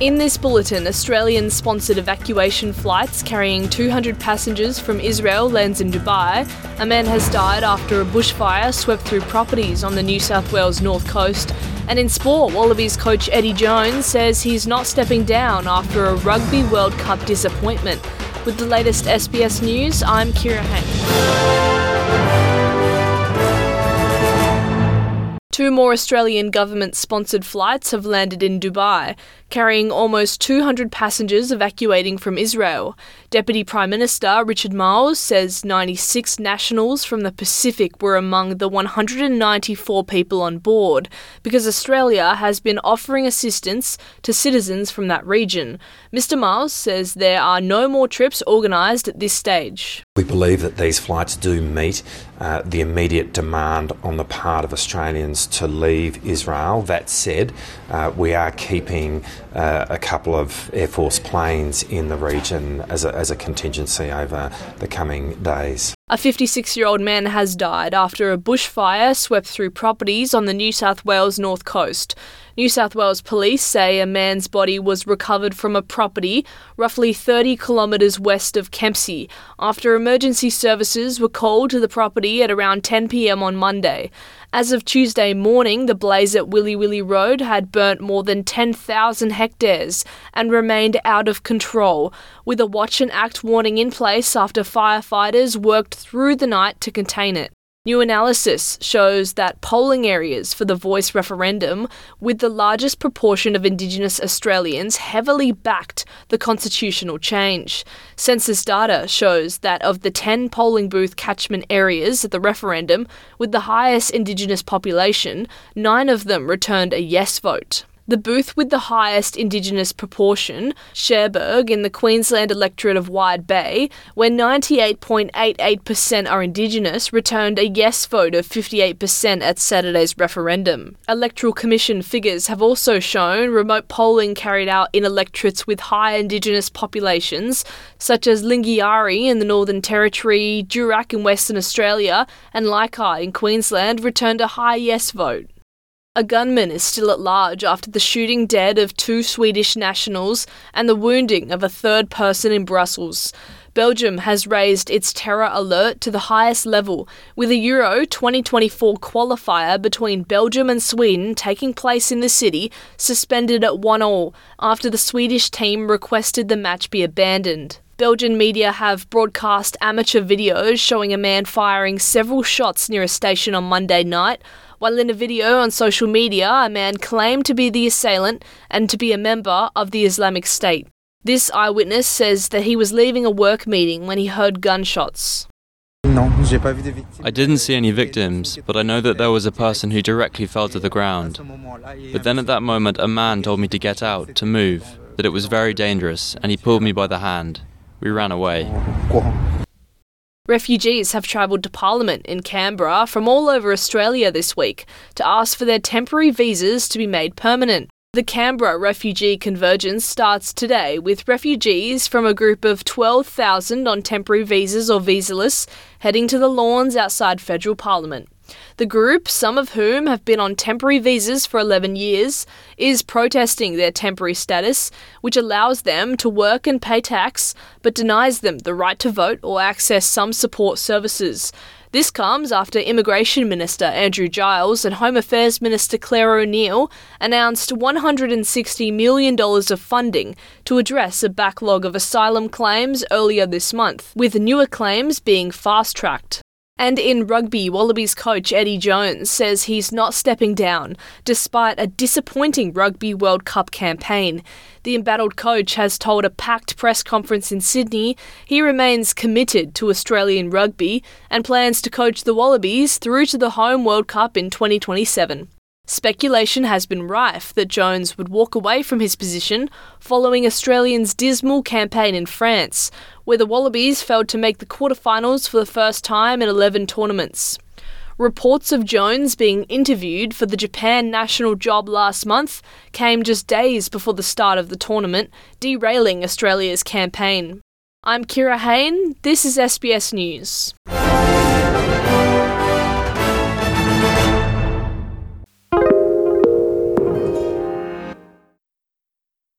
In this bulletin, Australian sponsored evacuation flights carrying 200 passengers from Israel lands in Dubai. A man has died after a bushfire swept through properties on the New South Wales north coast. And in sport, Wallabies coach Eddie Jones says he's not stepping down after a Rugby World Cup disappointment. With the latest SBS News, I'm Kira Hank. Two more Australian government sponsored flights have landed in Dubai, carrying almost 200 passengers evacuating from Israel. Deputy Prime Minister Richard Marles says 96 nationals from the Pacific were among the 194 people on board because Australia has been offering assistance to citizens from that region. Mr. Marles says there are no more trips organised at this stage. We believe that these flights do meet uh, the immediate demand on the part of Australians to leave Israel. That said, uh, we are keeping uh, a couple of Air Force planes in the region as a, as a contingency over the coming days. A 56 year old man has died after a bushfire swept through properties on the New South Wales north coast. New South Wales police say a man's body was recovered from a property roughly 30 kilometres west of Kempsey after emergency services were called to the property at around 10 pm on Monday. As of Tuesday morning, the blaze at Willy Willy Road had burnt more than 10,000 hectares and remained out of control, with a watch and act warning in place after firefighters worked through the night to contain it. New analysis shows that polling areas for the Voice referendum, with the largest proportion of Indigenous Australians, heavily backed the constitutional change. Census data shows that of the 10 polling booth catchment areas at the referendum with the highest Indigenous population, nine of them returned a yes vote. The booth with the highest Indigenous proportion, Cherbourg in the Queensland electorate of Wide Bay, where 98.88% are Indigenous, returned a yes vote of 58% at Saturday's referendum. Electoral Commission figures have also shown remote polling carried out in electorates with high Indigenous populations, such as Lingiari in the Northern Territory, Durack in Western Australia, and Leichhardt in Queensland, returned a high yes vote. A gunman is still at large after the shooting dead of two Swedish nationals and the wounding of a third person in Brussels. Belgium has raised its terror alert to the highest level, with a Euro 2024 qualifier between Belgium and Sweden taking place in the city suspended at 1 all after the Swedish team requested the match be abandoned. Belgian media have broadcast amateur videos showing a man firing several shots near a station on Monday night, while in a video on social media, a man claimed to be the assailant and to be a member of the Islamic State. This eyewitness says that he was leaving a work meeting when he heard gunshots. I didn't see any victims, but I know that there was a person who directly fell to the ground. But then at that moment, a man told me to get out, to move, that it was very dangerous, and he pulled me by the hand. We ran away. Refugees have travelled to Parliament in Canberra from all over Australia this week to ask for their temporary visas to be made permanent. The Canberra Refugee Convergence starts today with refugees from a group of 12,000 on temporary visas or visaless heading to the lawns outside federal parliament. The group, some of whom have been on temporary visas for 11 years, is protesting their temporary status, which allows them to work and pay tax, but denies them the right to vote or access some support services. This comes after Immigration Minister Andrew Giles and Home Affairs Minister Clare O'Neil announced $160 million of funding to address a backlog of asylum claims earlier this month, with newer claims being fast tracked. And in rugby, Wallabies coach Eddie Jones says he's not stepping down despite a disappointing Rugby World Cup campaign. The embattled coach has told a packed press conference in Sydney he remains committed to Australian rugby and plans to coach the Wallabies through to the home World Cup in 2027. Speculation has been rife that Jones would walk away from his position following Australians' dismal campaign in France, where the Wallabies failed to make the quarterfinals for the first time in 11 tournaments. Reports of Jones being interviewed for the Japan national job last month came just days before the start of the tournament, derailing Australia's campaign. I'm Kira Hain, this is SBS News.